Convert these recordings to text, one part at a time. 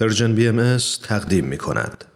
پرژن بی ام تقدیم می کند.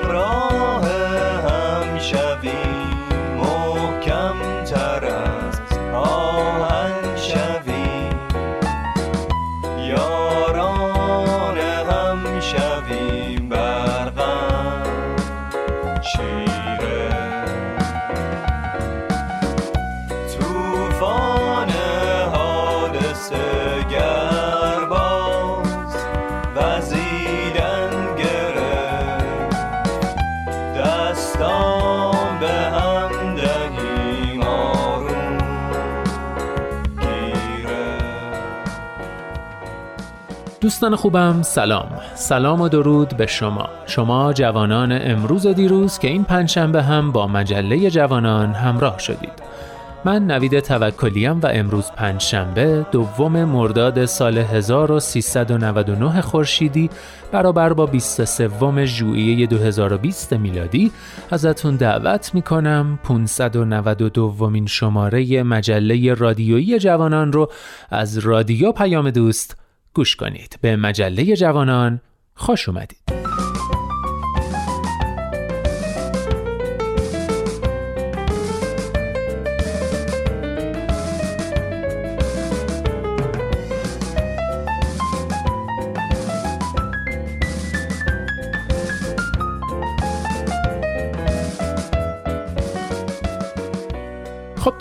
دوستان خوبم سلام. سلام و درود به شما. شما جوانان امروز و دیروز که این پنجشنبه هم با مجله جوانان همراه شدید. من نوید توکلیم و امروز پنجشنبه دوم مرداد سال 1399 خورشیدی برابر با 23 ژوئیه 2020 میلادی ازتون دعوت می‌کنم 592 ومین شماره مجله رادیویی جوانان رو از رادیو پیام دوست گوش کنید. به مجله جوانان خوش اومدید.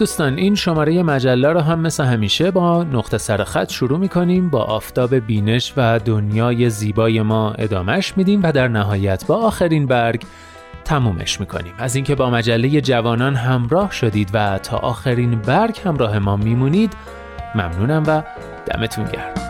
دوستان این شماره مجله رو هم مثل همیشه با نقطه سر خط شروع می کنیم با آفتاب بینش و دنیای زیبای ما ادامش میدیم و در نهایت با آخرین برگ تمومش می‌کنیم. از اینکه با مجله جوانان همراه شدید و تا آخرین برگ همراه ما میمونید ممنونم و دمتون گرم.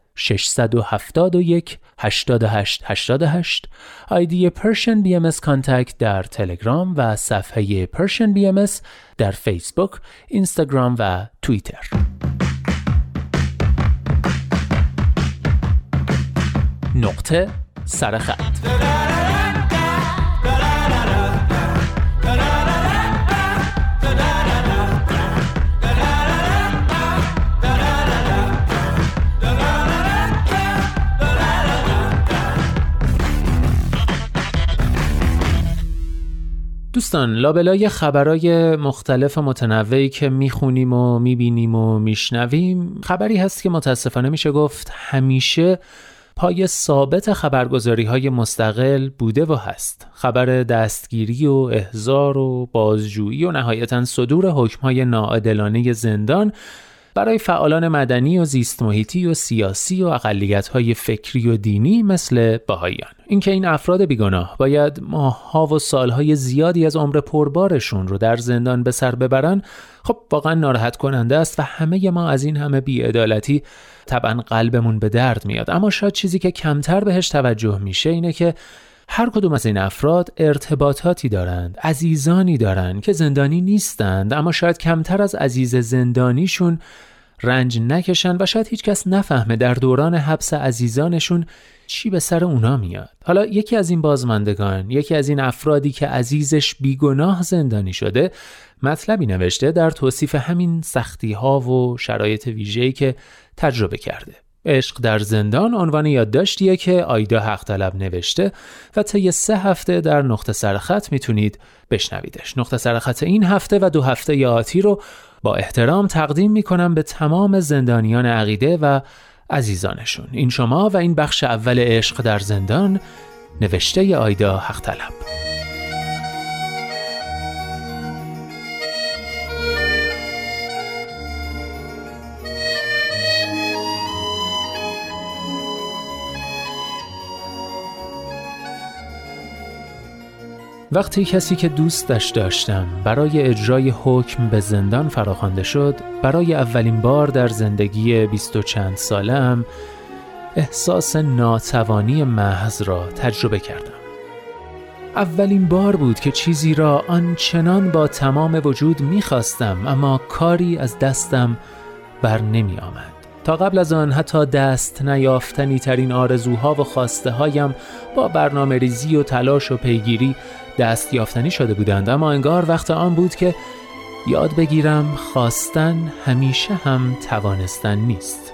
671 88 88 ID Persian BM contact در تلگرام و صفحه Persian BM در فیسبوک، اینستاگرام و توییتر. نقطه سرخط دوستان لابلای خبرای مختلف متنوعی که می‌خونیم و می‌بینیم و میشنویم خبری هست که متاسفانه میشه گفت همیشه پای ثابت خبرگزاری های مستقل بوده و هست. خبر دستگیری و احضار و بازجویی و نهایتا صدور حکم های ناعادلانه زندان برای فعالان مدنی و زیست محیطی و سیاسی و اقلیت‌های فکری و دینی مثل باهایان اینکه این افراد بیگناه باید ماهها و سالهای زیادی از عمر پربارشون رو در زندان به سر ببرن خب واقعا ناراحت کننده است و همه ما از این همه بیعدالتی طبعا قلبمون به درد میاد. اما شاید چیزی که کمتر بهش توجه میشه اینه که هر کدوم از این افراد ارتباطاتی دارند عزیزانی دارند که زندانی نیستند اما شاید کمتر از عزیز زندانیشون رنج نکشن و شاید هیچکس نفهمه در دوران حبس عزیزانشون چی به سر اونا میاد. حالا یکی از این بازماندگان یکی از این افرادی که عزیزش بیگناه زندانی شده مطلبی نوشته در توصیف همین سختی ها و شرایط ویژه‌ای که تجربه کرده. عشق در زندان عنوان یادداشتیه که آیدا حق طلب نوشته و طی سه هفته در نقطه سرخط می‌تونید بشنویدش. نقطه سرخط این هفته و دو هفته آتی رو با احترام تقدیم می‌کنم به تمام زندانیان عقیده و عزیزانشون. این شما و این بخش اول عشق در زندان نوشته آیدا حق طلب. وقتی کسی که دوستش داشتم برای اجرای حکم به زندان فراخوانده شد برای اولین بار در زندگی بیست و چند سالم احساس ناتوانی محض را تجربه کردم. اولین بار بود که چیزی را آنچنان با تمام وجود می‌خواستم اما کاری از دستم بر نمی آمد تا قبل از آن حتی دست نیافتنی ترین آرزوها و خواسته هایم با برنامه ریزی و تلاش و پیگیری دست یافتنی شده بودند اما انگار وقت آن بود که یاد بگیرم خواستن همیشه هم توانستن نیست.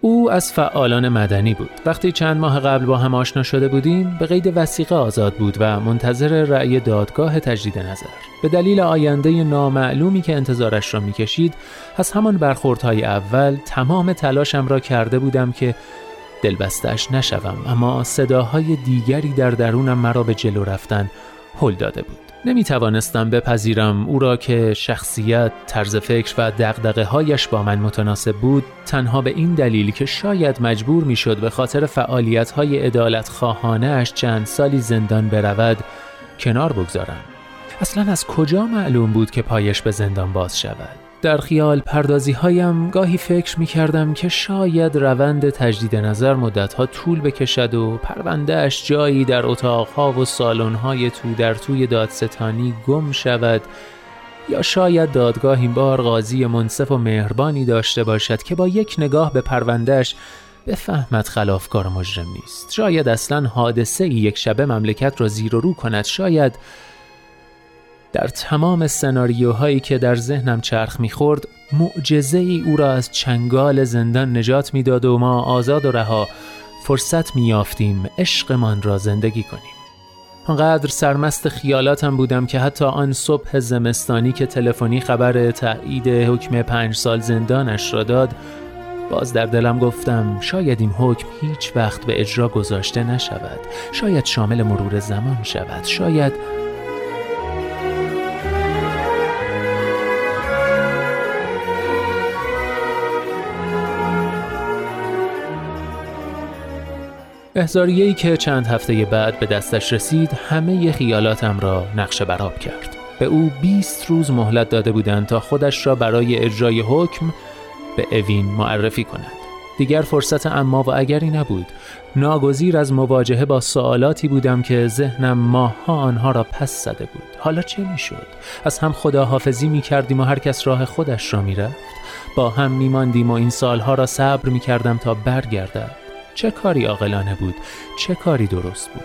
او از فعالان مدنی بود. وقتی چند ماه قبل با هم آشنا شده بودیم به قید وسیقه آزاد بود و منتظر رأی دادگاه تجدید نظر. به دلیل آینده نامعلومی که انتظارش را می‌کشید از همان برخوردهای اول تمام تلاشم را کرده بودم که دلبستش نشوم اما صداهای دیگری در درونم مرا به جلو رفتن هل داده بود نمی توانستم بپذیرم او را که شخصیت، طرز فکر و دقدقه هایش با من متناسب بود تنها به این دلیل که شاید مجبور می شد به خاطر فعالیت های ادالت چند سالی زندان برود کنار بگذارم. اصلا از کجا معلوم بود که پایش به زندان باز شود؟ در خیال پردازی هایم گاهی فکر می کردم که شاید روند تجدید نظر مدتها طول بکشد و پروندهش جایی در اتاقها و سالن‌های تو در توی دادستانی گم شود یا شاید دادگاه این بار قاضی منصف و مهربانی داشته باشد که با یک نگاه به پروندهش بفهمد خلافکار مجرم نیست. شاید اصلا حادثه ای یک شبه مملکت را زیر و رو کند. شاید در تمام سناریوهایی که در ذهنم چرخ می‌خورد معجزه ای او را از چنگال زندان نجات می‌داد و ما آزاد و رها فرصت میافتیم عشقمان را زندگی کنیم. آنقدر سرمست خیالاتم بودم که حتی آن صبح زمستانی که تلفنی خبر تایید حکم پنج سال زندانش را داد باز در دلم گفتم شاید این حکم هیچ وقت به اجرا گذاشته نشود. شاید شامل مرور زمان شود. شاید احزاریه‌ای که چند هفته بعد به دستش رسید همه خیالاتم را نقش براب کرد. به او 20 روز مهلت داده بودند تا خودش را برای اجرای حکم به اوین معرفی کند. دیگر فرصت اما و اگری نبود. ناگزیر از مواجهه با سوالاتی بودم که ذهنم ماهها آنها را پس زده بود. حالا چه می‌شد؟ از هم خداحافظی می کردیم و هر کس راه خودش را می‌رفت. با هم میماندیم و این سالها را صبر می کردم تا برگردد. چه کاری عاقلانه بود؟ چه کاری درست بود؟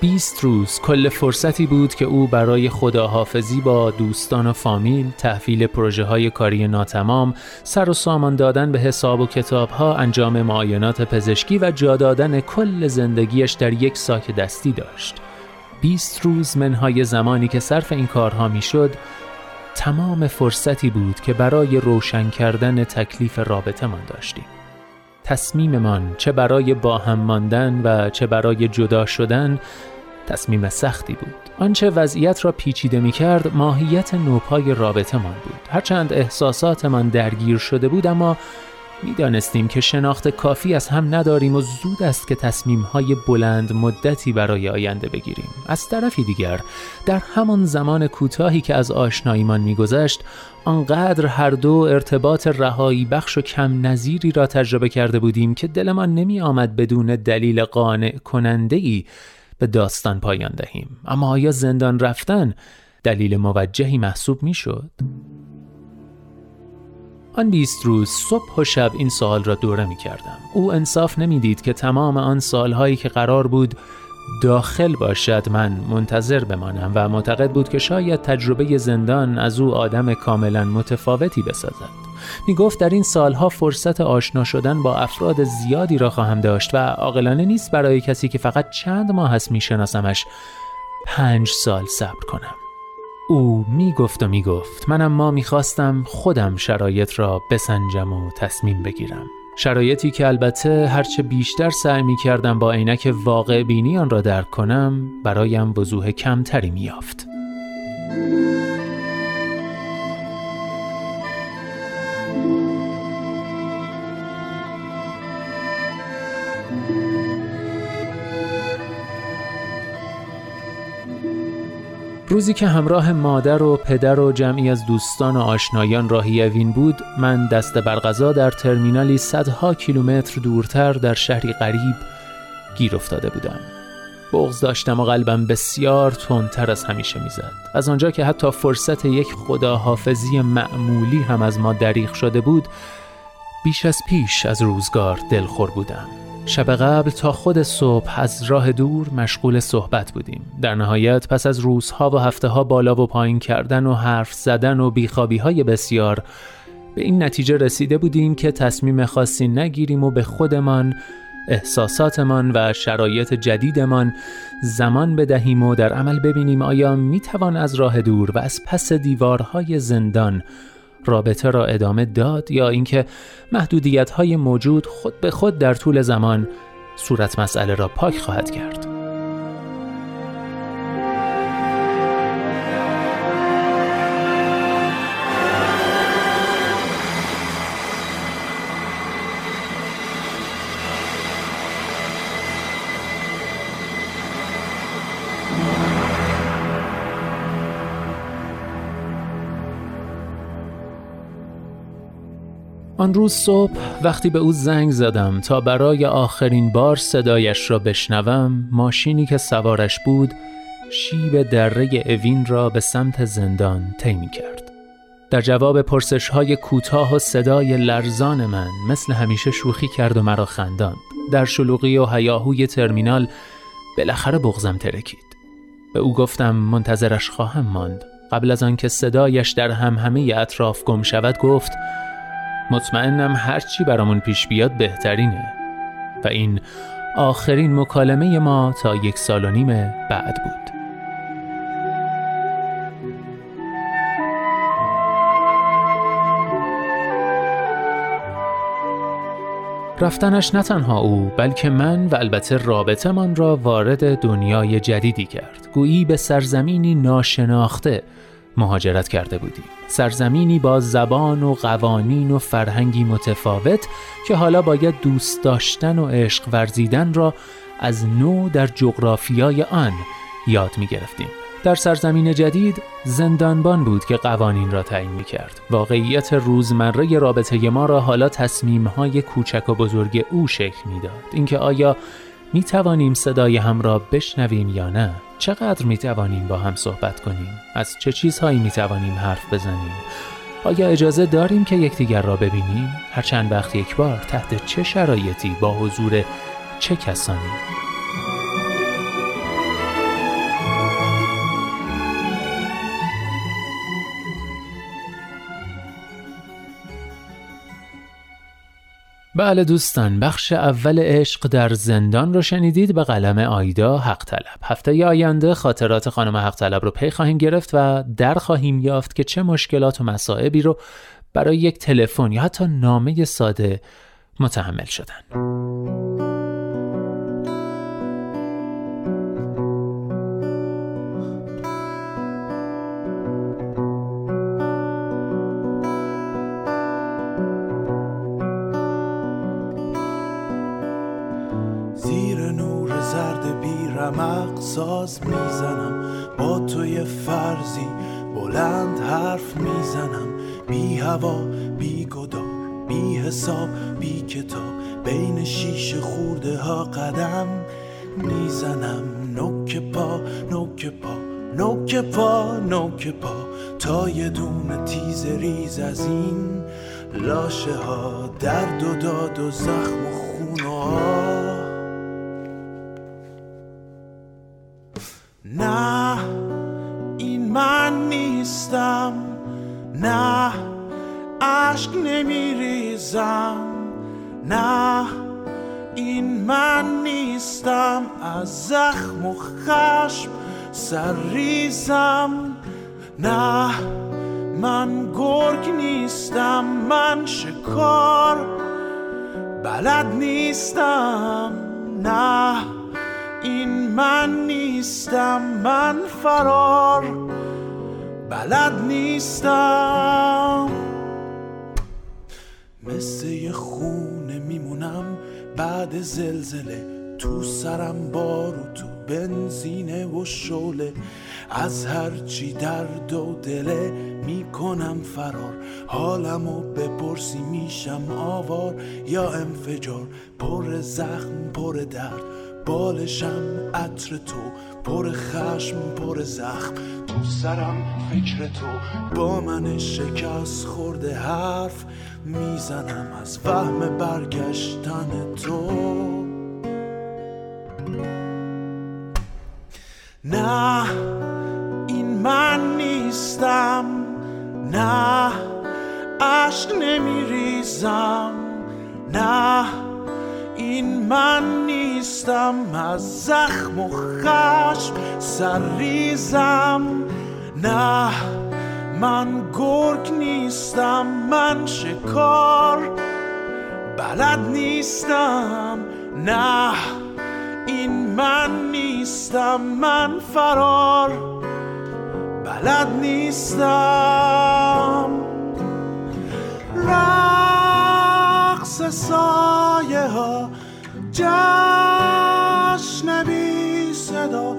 بیست روز کل فرصتی بود که او برای خداحافظی با دوستان و فامیل تحویل پروژه های کاری ناتمام سر و سامان دادن به حساب و کتاب ها انجام معاینات پزشکی و جا دادن کل زندگیش در یک ساک دستی داشت. بیست روز منهای زمانی که صرف این کارها می‌شد تمام فرصتی بود که برای روشن کردن تکلیف رابطه من داشتیم. تصمیممان چه برای با هم ماندن و چه برای جدا شدن تصمیم سختی بود. آنچه وضعیت را پیچیده می کرد ماهیت نوپای رابطه من بود. هرچند احساساتمان درگیر شده بود اما می‌دانستیم که شناخت کافی از هم نداریم و زود است که تصمیم های بلند مدتی برای آینده بگیریم از طرفی دیگر در همان زمان کوتاهی که از آشناییمان میگذشت آنقدر هر دو ارتباط رهایی بخش و کم نظیری را تجربه کرده بودیم که دلمان نمی آمد بدون دلیل قانع کننده ای به داستان پایان دهیم اما آیا زندان رفتن دلیل موجهی محسوب می شد؟ آن بیست روز صبح و شب این سوال را دوره می کردم. او انصاف نمی‌دید که تمام آن سالهایی که قرار بود داخل باشد من منتظر بمانم و معتقد بود که شاید تجربه زندان از او آدم کاملا متفاوتی بسازد می گفت در این سالها فرصت آشنا شدن با افراد زیادی را خواهم داشت و عاقلانه نیست برای کسی که فقط چند ماه است می شناسمش پنج سال صبر کنم او می گفت و می گفت من اما می خواستم خودم شرایط را بسنجم و تصمیم بگیرم. شرایطی که البته هرچه بیشتر سعی می کردم با عینک واقع بینی آن را درک کنم برایم وضوح کمتری می روزی که همراه مادر و پدر و جمعی از دوستان و آشنایان راهی اوین بود من دست برغذا در ترمینالی صدها کیلومتر دورتر در شهری غریب گیر افتاده بودم. بغز داشتم و قلبم بسیار تندتر از همیشه می‌زد. از آنجا که حتی فرصت یک خداحافظی معمولی هم از ما دریغ شده بود بیش از پیش از روزگار دلخور بودم. شب قبل تا خود صبح از راه دور مشغول صحبت بودیم. در نهایت پس از روزها و هفته ها بالا و پایین کردن و حرف زدن و بیخوابی های بسیار به این نتیجه رسیده بودیم که تصمیم خاصی نگیریم و به خودمان احساساتمان و شرایط جدیدمان زمان بدهیم و در عمل ببینیم آیا می‌توان از راه دور و از پس دیوارهای زندان رابطه را ادامه داد یا اینکه محدودیت های موجود خود به خود در طول زمان صورت مسئله را پاک خواهد کرد. آن روز صبح وقتی به او زنگ زدم تا برای آخرین بار صدایش را بشنوم ماشینی که سوارش بود شیب دره اوین را به سمت زندان طی کرد. در جواب پرسش های کوتاه و صدای لرزان من مثل همیشه شوخی کرد و مرا خنداند. در شلوغی و هیاهوی ترمینال بالاخره بغزم ترکید. به او گفتم منتظرش خواهم ماند. قبل از آنکه صدایش در همه اطراف گم شود گفت مطمئنم هرچی برامون پیش بیاد بهترینه. و این آخرین مکالمه ما تا یک سال و نیم بعد بود. رفتنش نه تنها او بلکه من و البته رابطه من را وارد دنیای جدیدی کرد. گویی به سرزمینی ناشناخته مهاجرت کرده بودیم سرزمینی با زبان و قوانین و فرهنگی متفاوت که حالا باید دوست داشتن و عشق ورزیدن را از نو در جغرافیای آن یاد می گرفتیم. در سرزمین جدید زندانبان بود که قوانین را تعیین می کرد. واقعیت روزمره رابطه ما را حالا تصمیم های کوچک و بزرگ او شکل می‌داد. اینکه آیا می توانیم صدای هم را بشنویم یا نه؟ چقدر می توانیم با هم صحبت کنیم؟ از چه چیزهایی می توانیم حرف بزنیم؟ آیا اجازه داریم که یکدیگر را ببینیم؟ هر چند وقت یک بار تحت چه شرایطی با حضور چه کسانی؟ بله دوستان بخش اول عشق در زندان رو شنیدید. به قلم آیدا حق طلب هفته آینده خاطرات خانم حق طلب رو پی خواهیم گرفت و در خواهیم یافت که چه مشکلات و مصائبی رو برای یک تلفن یا حتی نامه ساده متحمل شدن. ساز می‌زنم. با توی فرضی بلند حرف می‌زنم. بی هوا بی گدار بی حساب بی کتاب. بین شیش خورده ها قدم می‌زنم. نوک پا نوک پا نوک پا نوک پا. تا یه دونه تیز ریز از این لاشه ها. درد و داد و زخم و خون و نه این من نیستم نه عشق نمیریزم نه این من نیستم از زخم و خشم سرریزم نه من گرگ نیستم من شکار بلد نیستم نه این من نیستم من فرار بلد نیستم. مثل یه خونه میمونم بعد زلزله تو سرم بارو تو بنزینه و شوله از هرچی درد و دله می‌کنم فرار. حالمو بپرسی میشم آوار. یا انفجار پر زخم پر درد. بالشم عطر تو پر خشم پر زخم. تو سرم فکر تو. با من شکست خورده حرف می‌زنم. از فهم برگشتن تو. نه این من نیستم. نه عشق نمیریزم. نه این من نیستم از زخم و خشم نه من گرگ نیستم من شکار بلد نیستم. نه این من نیستم من فرار بلد نیستم. رقص سایه ها جشن بی صدا.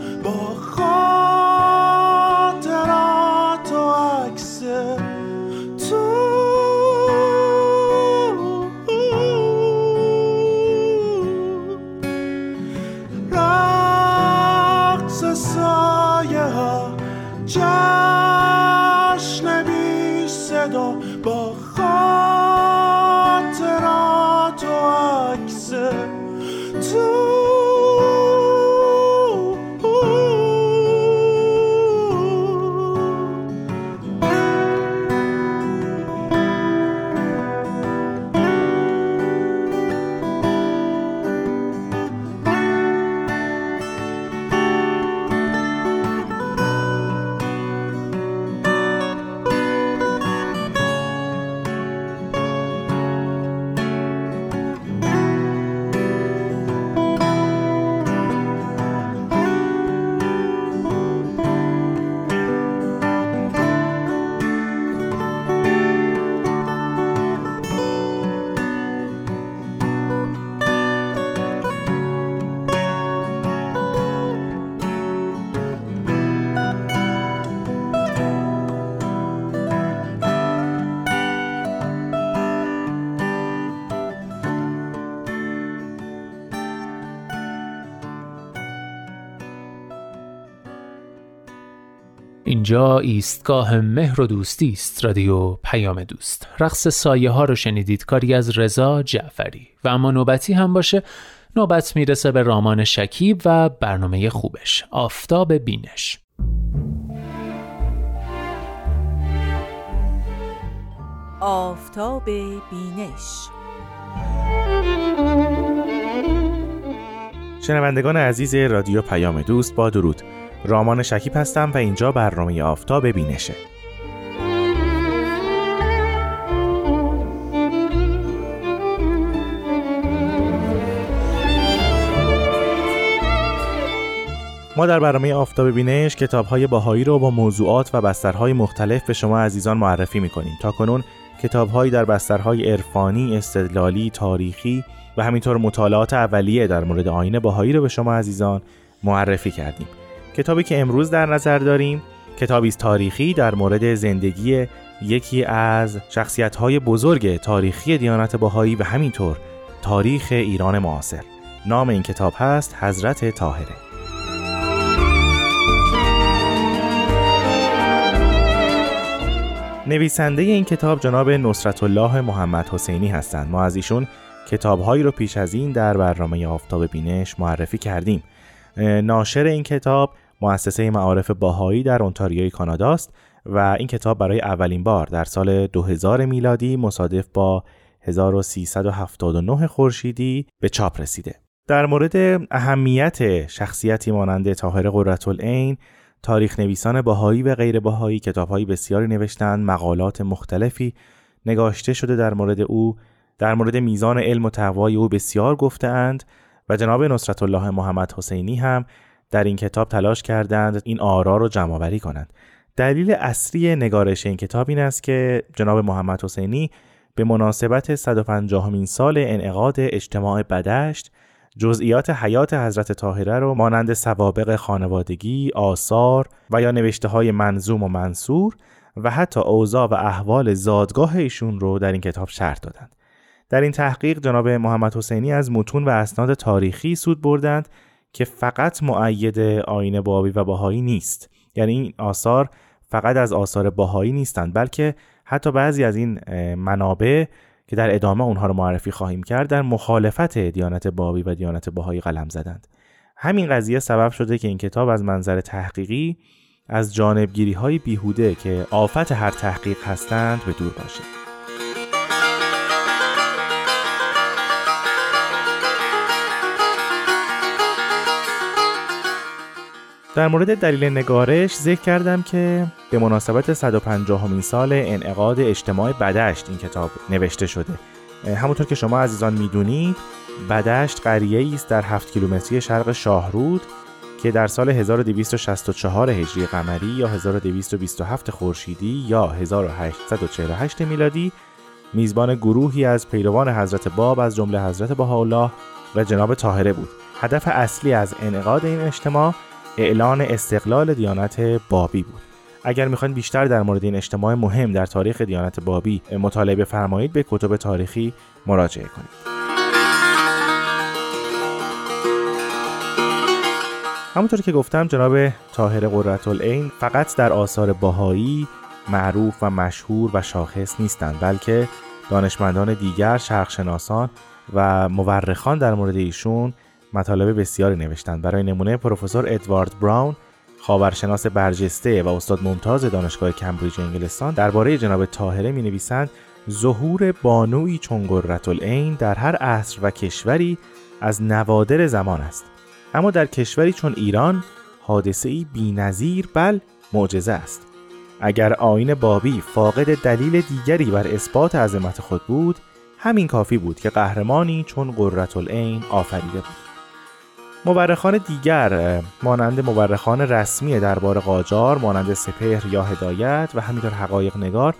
اینجا ایستگاه مهر و دوستی است رادیو پیام دوست. رقص سایه ها رو شنیدید کاری از رضا جعفری. و اما نوبتی هم باشه نوبت می‌رسه به رامان شکیب و برنامه خوبش آفتاب بینش. آفتاب بینش. شنوندگان عزیز رادیو پیام دوست با درود. رامان شکیب هستم و اینجا برنامه آفتاب بینشه. ما در برنامه آفتاب بینش کتاب های باهایی رو با موضوعات و بسترهای مختلف به شما عزیزان معرفی می‌کنیم. تا کنون کتاب هایی در بسترهای عرفانی، استدلالی، تاریخی، و همینطور مطالعات اولیه در مورد آین باهایی رو به شما عزیزان معرفی کردیم. کتابی که امروز در نظر داریم کتابی تاریخی در مورد زندگی یکی از شخصیت‌های بزرگ تاریخی دیانت باهایی و همینطور تاریخ ایران معاصر. نام این کتاب هست حضرت طاهره. نویسنده این کتاب جناب نصرت الله محمد حسینی هستند. ما از ایشون کتابهایی رو پیش از این در برنامه آفتاب بینش معرفی کردیم. ناشر این کتاب مؤسسه معارف باهایی در اونتاریوی کاناداست و این کتاب برای اولین بار در سال 2000 میلادی مصادف با 1379 خورشیدی به چاپ رسیده. در مورد اهمیت شخصیتی مانند طاهر قرةالعین تاریخ نویسان باهایی و غیر باهایی کتابهایی بسیاری نوشتند مقالات مختلفی نگاشته شده در مورد او در مورد میزان علم و تقوای او بسیار گفتهاند و جناب نصرت الله محمد حسینی هم در این کتاب تلاش کردند این آرا رو جمع آوری کنند دلیل اصلی نگارش این کتاب این است که جناب محمد حسینی به مناسبت 150 سال انعقاد اجتماع بدشت جزئیات حیات حضرت طاهره رو مانند سوابق خانوادگی، آثار و یا نوشته های منظوم و منصور و حتی اوضاع و احوال زادگاه ایشون رو در این کتاب شرط دادند. در این تحقیق جناب محمد حسینی از متون و اسناد تاریخی سود بردند که فقط معید آین بابی و باهایی نیست. یعنی این آثار فقط از آثار باهایی نیستند بلکه حتی بعضی از این منابع که در ادامه اونها رو معرفی خواهیم کرد در مخالفت دیانت بابی و دیانت باهایی قلم زدند. همین قضیه سبب شده که این کتاب از منظر تحقیقی از جانبگیری های بیهوده که آفت هر تحقیق هستند به دور باشه در مورد دلیل نگارش ذکر کردم که به مناسبت 150 همین سال انعقاد اجتماع بدشت این کتاب نوشته شده همونطور که شما عزیزان می‌دونید بدشت قریه است در 7 کیلومتری شرق شاهرود که در سال 1264 هجری قمری یا 1227 خورشیدی یا 1848 میلادی میزبان گروهی از پیروان حضرت باب از جمله حضرت بهاءالله و جناب طاهره بود. هدف اصلی از انعقاد این اجتماع اعلان استقلال دیانت بابی بود. اگر می‌خواین بیشتر در مورد این اجتماع مهم در تاریخ دیانت بابی مطالعه بفرمایید به کتب تاریخی مراجعه کنید. همونطور که گفتم جناب طاهر قرةالعین فقط در آثار باهایی معروف و مشهور و شاخص نیستند بلکه دانشمندان دیگر شرقشناسان و مورخان در مورد ایشون مطالب بسیاری نوشتند. برای نمونه پروفسور ادوارد براون خاورشناس برجسته و استاد ممتاز دانشگاه کمبریج انگلستان درباره جناب طاهره می نویسند ظهور بانوی چون قرةالعین در هر عصر و کشوری از نوادر زمان است. اما در کشوری چون ایران حادثه ای بی‌نظیر بل معجزه است. اگر آین بابی فاقد دلیل دیگری بر اثبات عظمت خود بود همین کافی بود که قهرمانی چون قرةالعین آفریده بود. مورخان دیگر مانند مورخان رسمی دربار قاجار مانند سپهر یا هدایت و همینطور حقایق نگار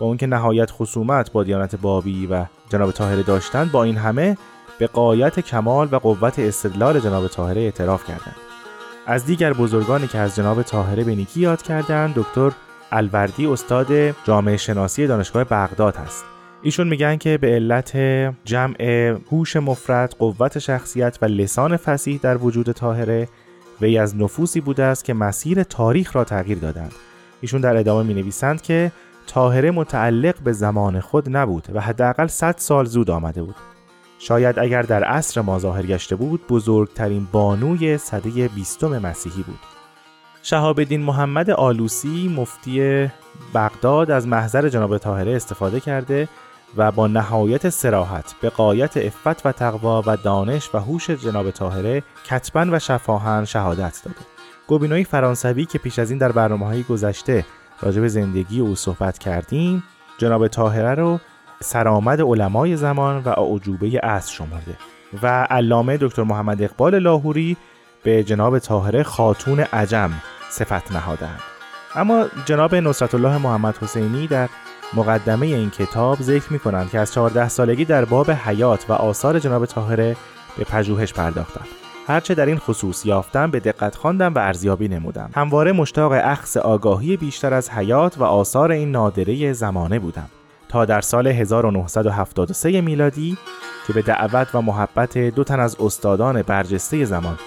با اون که نهایت خصومت با دیانت بابی و جناب طاهره داشتند با این همه به قایت کمال و قوت استدلال جناب طاهره اعتراف کردند. از دیگر بزرگانی که از جناب طاهره به نیکی یاد کردند دکتر الوردی استاد جامعه شناسی دانشگاه بغداد است ایشون میگن که به علت جمع هوش مفرد قوت شخصیت و لسان فسیح در وجود طاهره وی از نفوسی بوده است که مسیر تاریخ را تغییر دادند. ایشون در ادامه می نویسند که طاهره متعلق به زمان خود نبود و حداقل 100 سال زود آمده بود. شاید اگر در عصر ما ظاهر گشته بود بزرگترین بانوی صده بیستم مسیحی بود. شهاب محمد آلوسی مفتی بغداد از محضر جناب طاهره استفاده کرده و با نهایت سراحت به قایت افت و تقوا و دانش و هوش جناب طاهره کتبا و شفاهن شهادت داده. گوبینوی فرانسوی که پیش از این در برنامه های گذشته راجع به زندگی او صحبت کردیم جناب طاهره رو سرآمد علمای زمان و اعجوبه اصر شمرده و علامه دکتر محمد اقبال لاهوری به جناب طاهره خاتون عجم صفت نهادند اما جناب نصرت الله محمد حسینی در مقدمه این کتاب ذکر می کنند که از 14 سالگی در باب حیات و آثار جناب طاهره به پژوهش پرداختم. هرچه در این خصوص یافتم به دقت خواندم و ارزیابی نمودم. همواره مشتاق اخص آگاهی بیشتر از حیات و آثار این نادره زمانه بودم. تا در سال 1973 میلادی که به دعوت و محبت دو تن از استادان برجسته زمان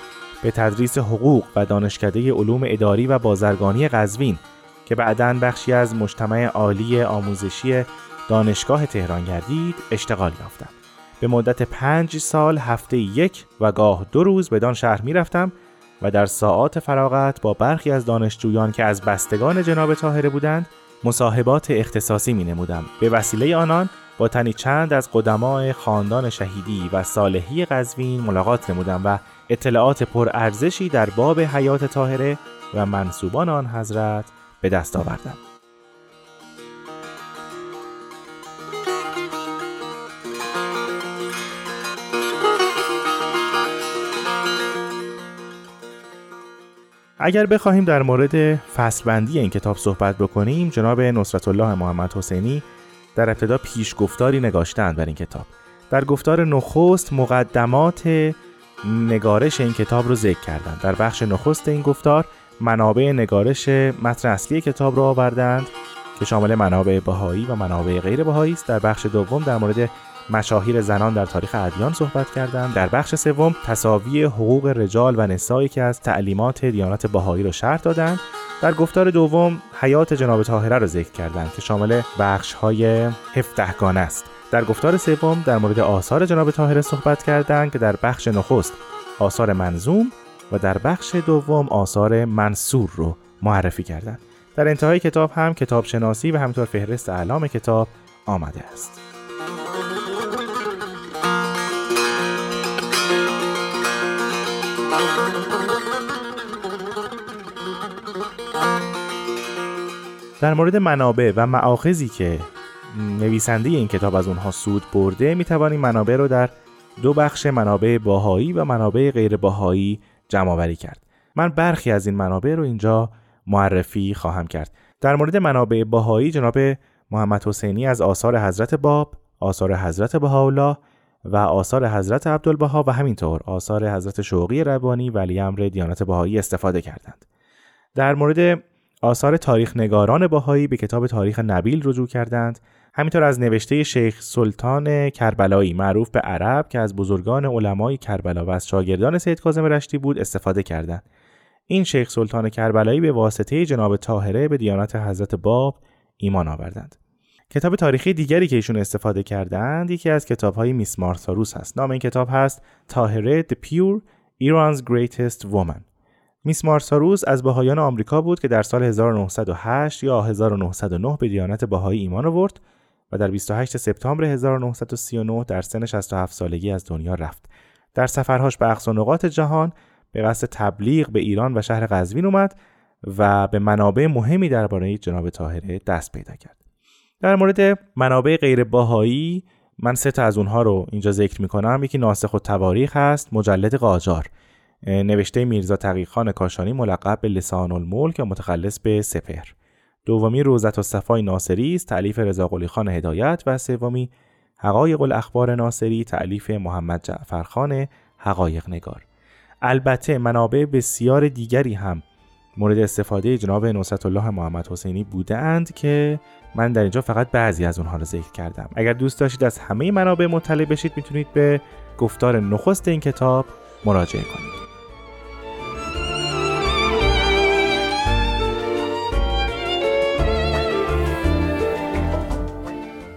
به تدریس حقوق و دانشکده علوم اداری و بازرگانی قزوین که بعدا بخشی از مجتمع عالی آموزشی دانشگاه تهران گردید اشتغال یافتم. به مدت پنج سال هفته یک و گاه دو روز بدان شهر می رفتم و در ساعات فراغت با برخی از دانشجویان که از بستگان جناب طاهره بودند مصاحبات اختصاصی می نمودم. به وسیله آنان با تنی چند از قدمای خاندان شهیدی و صالحی قزوین ملاقات نمودم و اطلاعات پرارزشی در باب حیات طاهره و منصوبان آن حضرت به دست آوردم. اگر بخواهیم در مورد فصلبندی این کتاب صحبت بکنیم جناب نصرت الله محمد حسینی در ابتدا پیش گفتاری نگاشتند بر این کتاب در گفتار نخست مقدمات نگارش این کتاب رو ذکر کردند در بخش نخست این گفتار منابع نگارش متن اصلی کتاب رو آوردند که شامل منابع بهایی و منابع غیر بهایی است. در بخش دوم در مورد مشاهیر زنان در تاریخ ادیان صحبت کردند در بخش سوم تصاوی حقوق رجال و نسایی که از تعلیمات دیانت بهایی رو شرح دادند. در گفتار دوم حیات جناب طاهره را ذکر کردند که شامل بخش های هفدهگانه است. در گفتار سوم در مورد آثار جناب طاهره صحبت کردند که در بخش نخست آثار منظوم و در بخش دوم آثار منصور رو معرفی کردند در انتهای کتاب هم کتاب شناسی و همینطور فهرست اعلام کتاب آمده است. در مورد منابع و معاخذی که نویسنده این کتاب از اونها سود برده می توانیم منابع رو در دو بخش منابع باهایی و منابع غیر باهایی جمع کرد. من برخی از این منابع رو اینجا معرفی خواهم کرد. در مورد منابع باهایی جناب محمد حسینی از آثار حضرت باب، آثار حضرت بهاءالله و آثار حضرت عبدالبها و همینطور آثار حضرت شوقی ربانی ولی امر دیانت بهایی استفاده کردند. در مورد آثار تاریخ نگاران باهایی به کتاب تاریخ نبیل رجوع کردند همینطور از نوشته شیخ سلطان کربلایی معروف به عرب که از بزرگان علمای کربلا و از شاگردان سید کاظم رشتی بود استفاده کردند. این شیخ سلطان کربلایی به واسطه جناب طاهره به دیانت حضرت باب ایمان آوردند. کتاب تاریخی دیگری که ایشون استفاده کردند یکی از کتاب های میس مارساروس هست. نام این کتاب هست طاهره The Pure Iran's Greatest Woman. میس مارساروس از بهایان آمریکا بود که در سال 1908 یا 1909 به دیانت بهایی ایمان آورد. و در 28 سپتامبر 1939 در سن 67 سالگی از دنیا رفت. در سفرهاش به اقصا نقاط جهان به قصد تبلیغ به ایران و شهر قزوین اومد و به منابع مهمی درباره جناب طاهره دست پیدا کرد. در مورد منابع غیر باهایی من سه تا از اونها رو اینجا ذکر می کنم یکی ناسخ و تواریخ هست مجلد قاجار نوشته میرزا تقیخان کاشانی ملقب به لسان الملک و متخلص به سپهر دومی روزت و صفای ناصری است تعلیف رضا خان هدایت و سومی حقایق الاخبار ناصری تعلیف محمد جعفرخان حقایق نگار. البته منابع بسیار دیگری هم مورد استفاده جناب نصرت الله محمد حسینی بودند که من در اینجا فقط بعضی از اونها رو ذکر کردم. اگر دوست داشتید از همه منابع مطلع بشید می‌تونید به گفتار نخست این کتاب مراجعه کنید.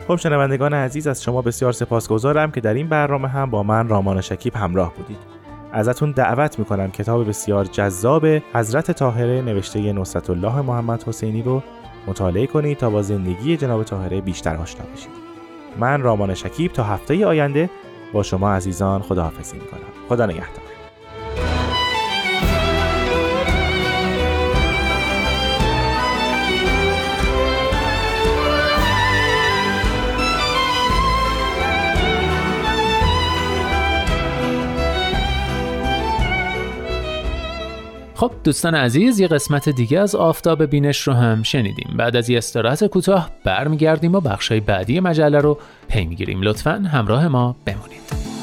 خب شنوندگان عزیز از شما بسیار سپاسگزارم که در این برنامه هم با من رامان شکیب همراه بودید. ازتون دعوت می‌کنم کتاب بسیار جذاب حضرت طاهره نوشته نصرت الله محمد حسینی رو مطالعه کنید تا با زندگی جناب طاهره بیشتر آشنا بشید. من رامان شکیب تا هفته آینده با شما عزیزان خداحافظی می‌کنم. خدا نگهدار. خب دوستان عزیز یه قسمت دیگه از آفتاب بینش رو هم شنیدیم. بعد از یه استراحت کوتاه برمیگردیم و بخشای بعدی مجله رو پی می‌گیریم. لطفا همراه ما بمونید.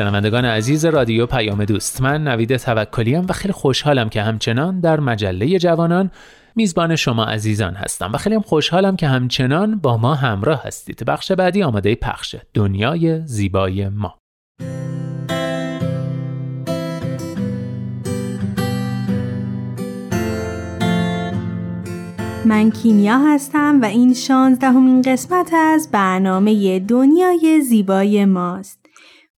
شنوندگان عزیز رادیو پیام دوست من نوید توکلیم و خیلی خوشحالم که همچنان در مجله جوانان میزبان شما عزیزان هستم و خیلی خوشحالم که همچنان با ما همراه هستید بخش بعدی آماده پخشه دنیای زیبای ما من کیمیا هستم و این شانزدهمین قسمت از برنامه دنیای زیبای ماست.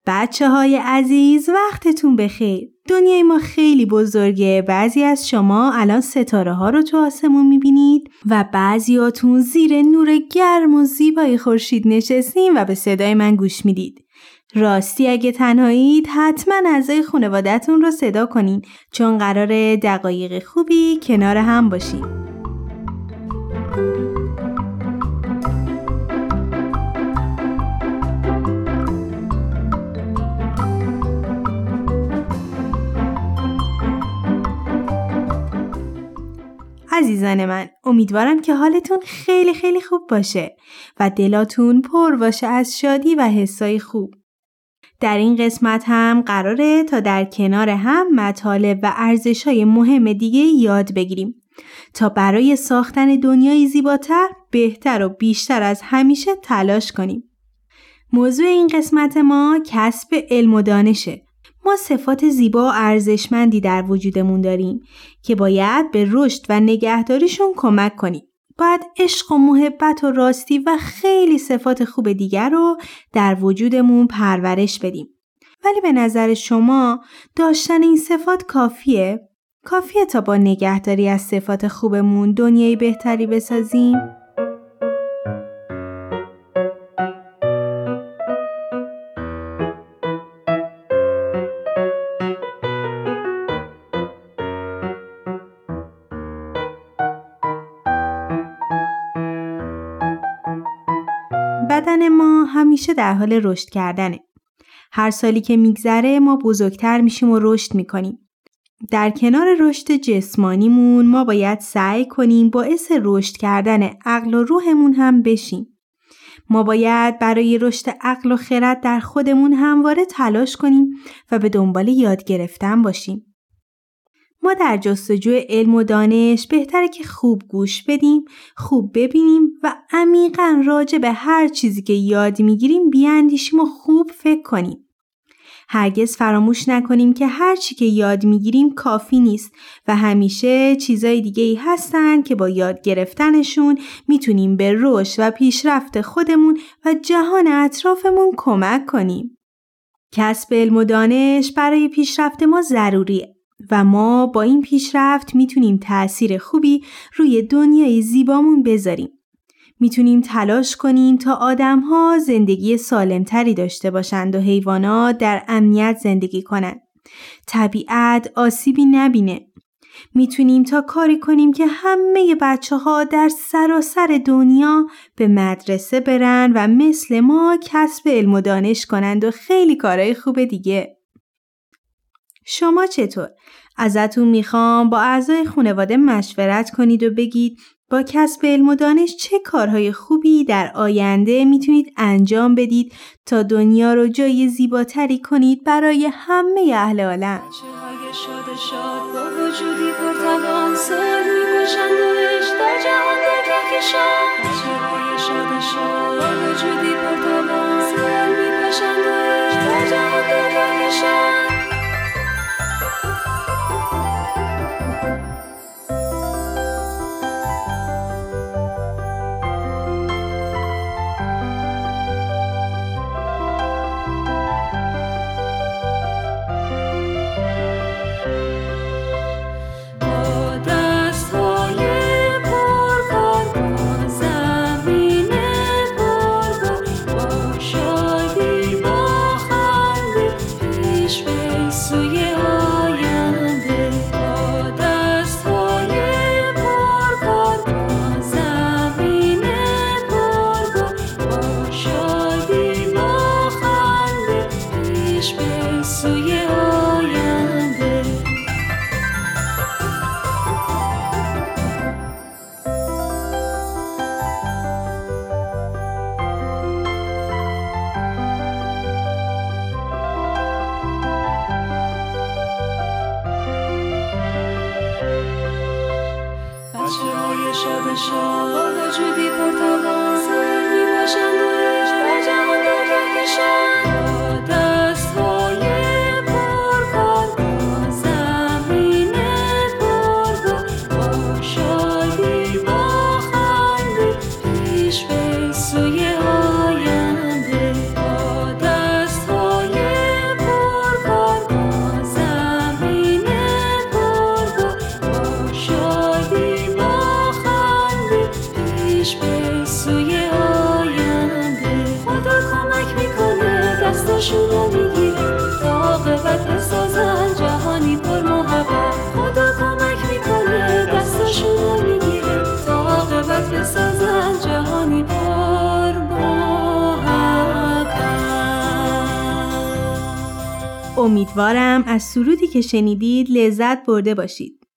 بچه های عزیز وقتتون بخیر. دنیای ما خیلی بزرگه. بعضی از شما الان ستاره ها رو تو آسمون می‌بینید و بعضیاتون زیر نور گرم و زیبای خورشید نشستین و به صدای من گوش می‌دید. راستی اگه تنهایید حتما اعضای خانوادهتون رو صدا کنین چون قرار دقایق خوبی کنار هم باشین. عزیزان من امیدوارم که حالتون خیلی خیلی خوب باشه و دلاتون پر باشه از شادی و حسای خوب. در این قسمت هم قراره تا در کنار هم مطالب و ارزشهای مهم دیگه یاد بگیریم تا برای ساختن دنیای زیباتر بهتر و بیشتر از همیشه تلاش کنیم. موضوع این قسمت ما کسب علم و دانشه ما صفات زیبا و ارزشمندی در وجودمون داریم که باید به رشد و نگهداریشون کمک کنیم. باید عشق و محبت و راستی و خیلی صفات خوب دیگر رو در وجودمون پرورش بدیم. ولی به نظر شما داشتن این صفات کافیه؟ کافیه تا با نگهداری از صفات خوبمون دنیای بهتری بسازیم؟ همیشه در حال رشد کردنه. هر سالی که میگذره ما بزرگتر میشیم و رشد می‌کنیم. در کنار رشد جسمانیمون ما باید سعی کنیم باعث رشد کردن عقل و روحمون هم بشیم. ما باید برای رشد عقل و خرد در خودمون همواره تلاش کنیم و به دنبال یاد گرفتن باشیم. ما در جستجوی علم و دانش بهتره که خوب گوش بدیم، خوب ببینیم و عمیقا راجع به هر چیزی که یاد می‌گیریم بیاندیشیم و خوب فکر کنیم. هرگز فراموش نکنیم که هر چی که یاد می‌گیریم کافی نیست و همیشه چیزای دیگه ای هستن که با یاد گرفتنشون می‌تونیم به رشد و پیشرفت خودمون و جهان اطرافمون کمک کنیم. کسب علم و دانش برای پیشرفت ما ضروریه. و ما با این پیشرفت می‌تونیم تأثیر خوبی روی دنیای زیبامون بذاریم. می‌تونیم تلاش کنیم تا آدمها زندگی سالمتری داشته باشند و حیوانات در امنیت زندگی کنند. طبیعت آسیبی نبینه. می‌تونیم تا کاری کنیم که همه بچه ها در سراسر دنیا به مدرسه برن و مثل ما کسب علم و دانش کنند و خیلی کارهای خوب دیگه. شما چطور؟ ازتون می‌خوام با اعضای خانواده مشورت کنید و بگید با کسب علم و دانش چه کارهای خوبی در آینده می‌تونید انجام بدید تا دنیا رو جای زیباتری کنید برای همه اهل عالم. شاد شاد با وجودی پرتوان سر می‌باشند و در جهان کهکشان شاد. شاد با وجودی پرتوان سر می‌باشند و در جهان کهکشان از سرودی که شنیدید لذت برده باشید.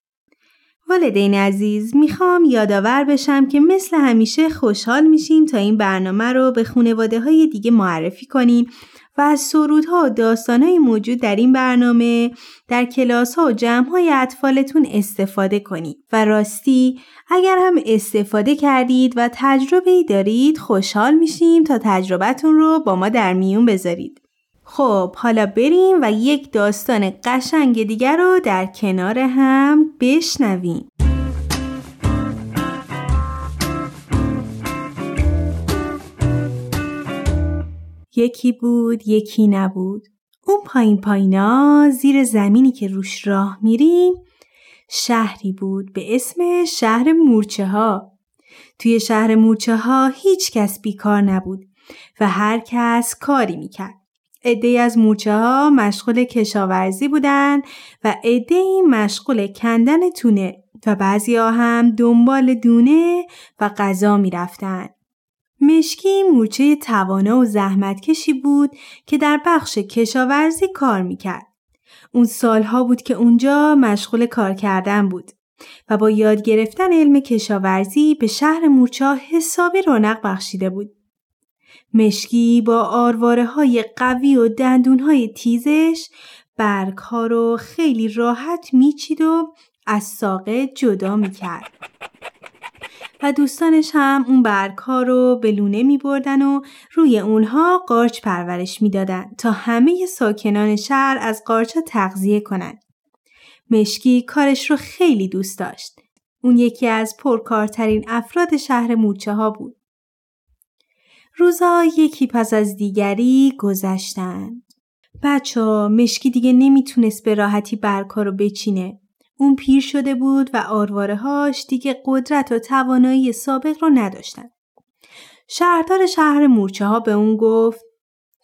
والدین عزیز می‌خوام یادآور بشم که مثل همیشه خوشحال میشیم تا این برنامه رو به خانواده های دیگه معرفی کنیم و از سرودها و داستانهای موجود در این برنامه در کلاس ها و جمع های اطفالتون استفاده کنید و راستی اگر هم استفاده کردید و تجربه دارید خوشحال میشیم تا تجربتون رو با ما در میون بذارید. خب حالا بریم و یک داستان قشنگ دیگر رو در کنار هم بشنویم. یکی بود یکی نبود. اون پایین پایینا زیر زمینی که روش راه میریم شهری بود به اسم شهر مورچه ها. توی شهر مورچه ها هیچ کس بیکار نبود و هر کس کاری می‌کرد. عده از مورچه ها مشغول کشاورزی بودند و عده مشغول کندن تونه و بعضی ها هم دنبال دونه و غذا می رفتن. مشکی مورچه توانا و زحمتکشی بود که در بخش کشاورزی کار می‌کرد. اون سالها بود که اونجا مشغول کار کردن بود و با یاد گرفتن علم کشاورزی به شهر مورچه حسابی رونق بخشیده بود. مشکی با آرواره های قوی و دندون های تیزش برگ ها رو خیلی راحت میچید و از ساقه جدا می‌کرد. و دوستانش هم اون برگ ها رو به لونه می و روی اونها قارچ پرورش می‌دادن تا همه ساکنان شهر از قارچ تغذیه کنند. مشکی کارش رو خیلی دوست داشت. اون یکی از پرکارترین افراد شهر مورچه ها بود. روزا یکی پس از دیگری گذشتند. بچه ها مشکی دیگه نمی‌تونست به راحتی برکا رو بچینه. اون پیر شده بود و آرواره هاش دیگه قدرت و توانایی سابق رو نداشتن. شهردار شهر مورچه ها به اون گفت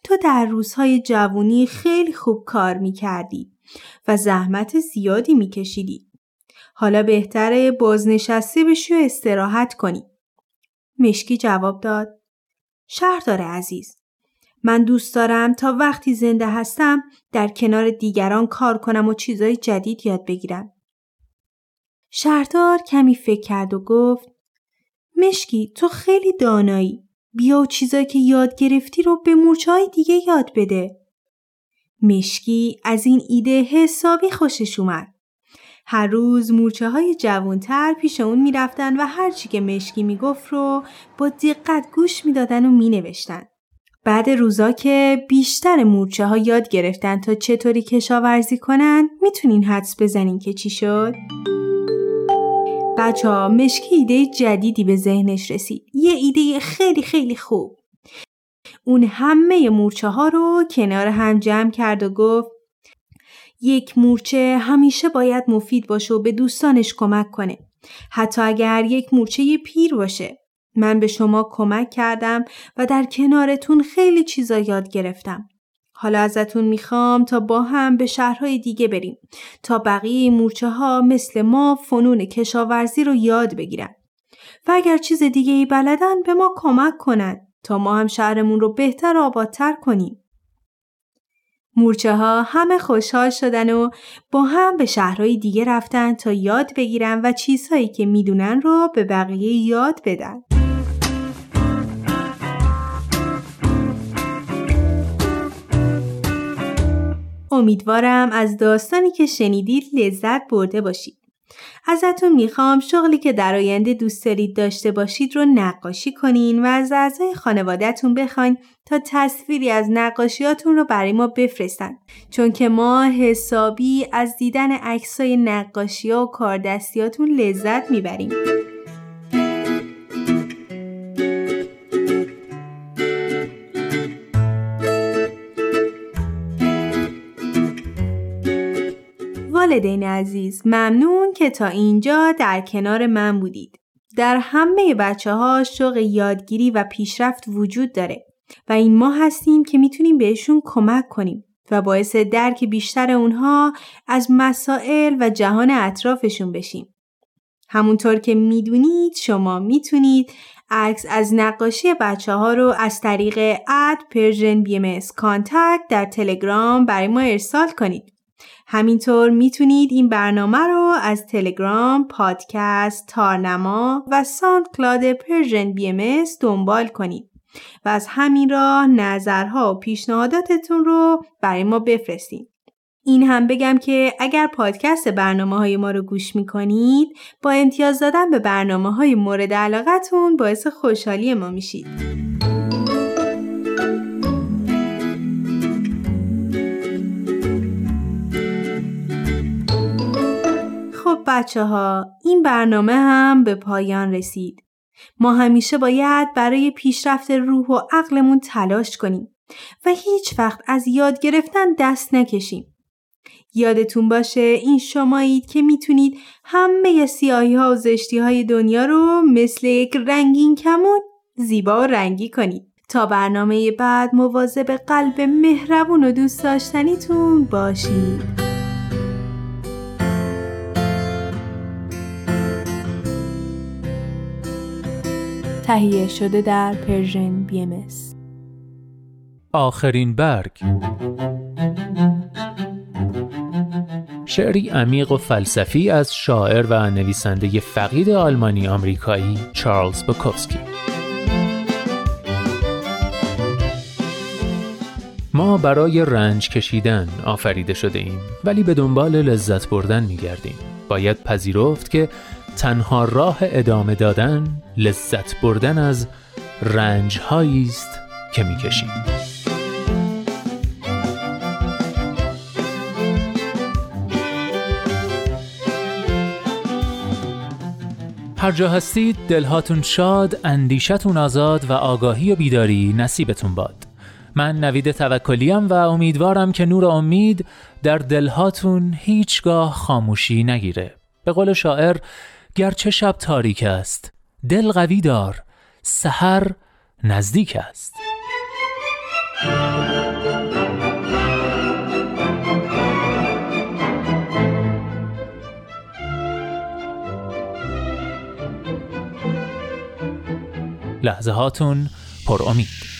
تو در روزهای جوونی خیلی خوب کار می کردی و زحمت زیادی می کشیدی. حالا بهتره بازنشسته بشی و استراحت کنی. مشکی جواب داد شهردار عزیز من دوست دارم تا وقتی زنده هستم در کنار دیگران کار کنم و چیزای جدید یاد بگیرم. شهردار کمی فکر کرد و گفت مشکی تو خیلی دانایی. بیا و چیزایی که یاد گرفتی رو به مورچه دیگه یاد بده. مشکی از این ایده حسابی خوشش اومد. هر روز مورچه های جوانتر پیش اون می‌رفتن و هرچی که مشکی می‌گفت رو با دقت گوش می‌دادن و مینوشتن. بعد روزا که بیشتر مورچه ها یاد گرفتن تا چطوری کشاورزی کنن می‌تونین حدس بزنین که چی شد؟ بچه ها مشکی ایده جدیدی به ذهنش رسید. یه ایده خیلی خیلی خوب. اون همه مورچه ها رو کنار هم جمع کرد و گفت یک مورچه همیشه باید مفید باشه و به دوستانش کمک کنه. حتی اگر یک مورچه پیر باشه. من به شما کمک کردم و در کنارتون خیلی چیزا یاد گرفتم. حالا ازتون می‌خوام تا با هم به شهرهای دیگه بریم تا بقیه مورچه ها مثل ما فنون کشاورزی رو یاد بگیرن. و اگر چیز دیگه ای بلدن به ما کمک کنن تا ما هم شهرمون رو بهتر و آبادتر کنیم. مورچه ها همه خوشحال شدن و با هم به شهرهای دیگه رفتن تا یاد بگیرن و چیزهایی که می‌دونن رو به بقیه یاد بدن. امیدوارم از داستانی که شنیدید لذت برده باشید. ازتون می‌خوام شغلی که در آینده دوست دارید داشته باشید رو نقاشی کنین و از اعضای خانوادهتون بخواین تا تصویری از نقاشیاتون رو برای ما بفرستن چون که ما حسابی از دیدن عکسای نقاشی و کاردستیاتون لذت می‌بریم. والدین عزیز ممنون که تا اینجا در کنار من بودید. در همه بچه ها شوق یادگیری و پیشرفت وجود داره و این ما هستیم که می‌تونیم بهشون کمک کنیم و باعث درک بیشتر اونها از مسائل و جهان اطرافشون بشیم. همونطور که می‌دونید شما می‌تونید عکس از نقاشی بچه ها رو از طریق at Persian B contact در تلگرام برای ما ارسال کنید. همینطور می‌تونید این برنامه رو از تلگرام، پادکست، تارنما و SoundCloud Persian BM دنبال کنید و از همین راه نظرها و پیشنهاداتتون رو برای ما بفرستید. این هم بگم که اگر پادکست برنامه های ما رو گوش می‌کنید با امتیاز دادن به برنامه های مورد علاقتون باعث خوشحالی ما میشید. خب بچه ها این برنامه هم به پایان رسید. ما همیشه باید برای پیشرفت روح و عقلمون تلاش کنیم و هیچ وقت از یاد گرفتن دست نکشیم. یادتون باشه این شمایید که می‌تونید همه سیاهی ها و زشتی های دنیا رو مثل یک رنگین کمون زیبا و رنگی کنید. تا برنامه بعد مواظب قلب مهربون و دوست داشتنیتون باشید. تهیه شده در Persian BM آخرین برگ. شعری عمیق و فلسفی از شاعر و نویسنده فقید آلمانی آمریکایی چارلز بوکوفسکی. ما برای رنج کشیدن آفریده شده ایم ولی به دنبال لذت بردن می گردیم. باید پذیرفت که تنها راه ادامه دادن لذت بردن از رنج است که می‌کشیم هر جا هستید دلهاتون شاد، اندیشتون آزاد و آگاهی و بیداری نصیبتون باد. من نوید توکلیم و امیدوارم که نور امید در دلهاتون هیچگاه خاموشی نگیره. به قول شاعر گرچه شب تاریک است. دل قوی دار. سحر نزدیک است. لحظه هاتون پر امید.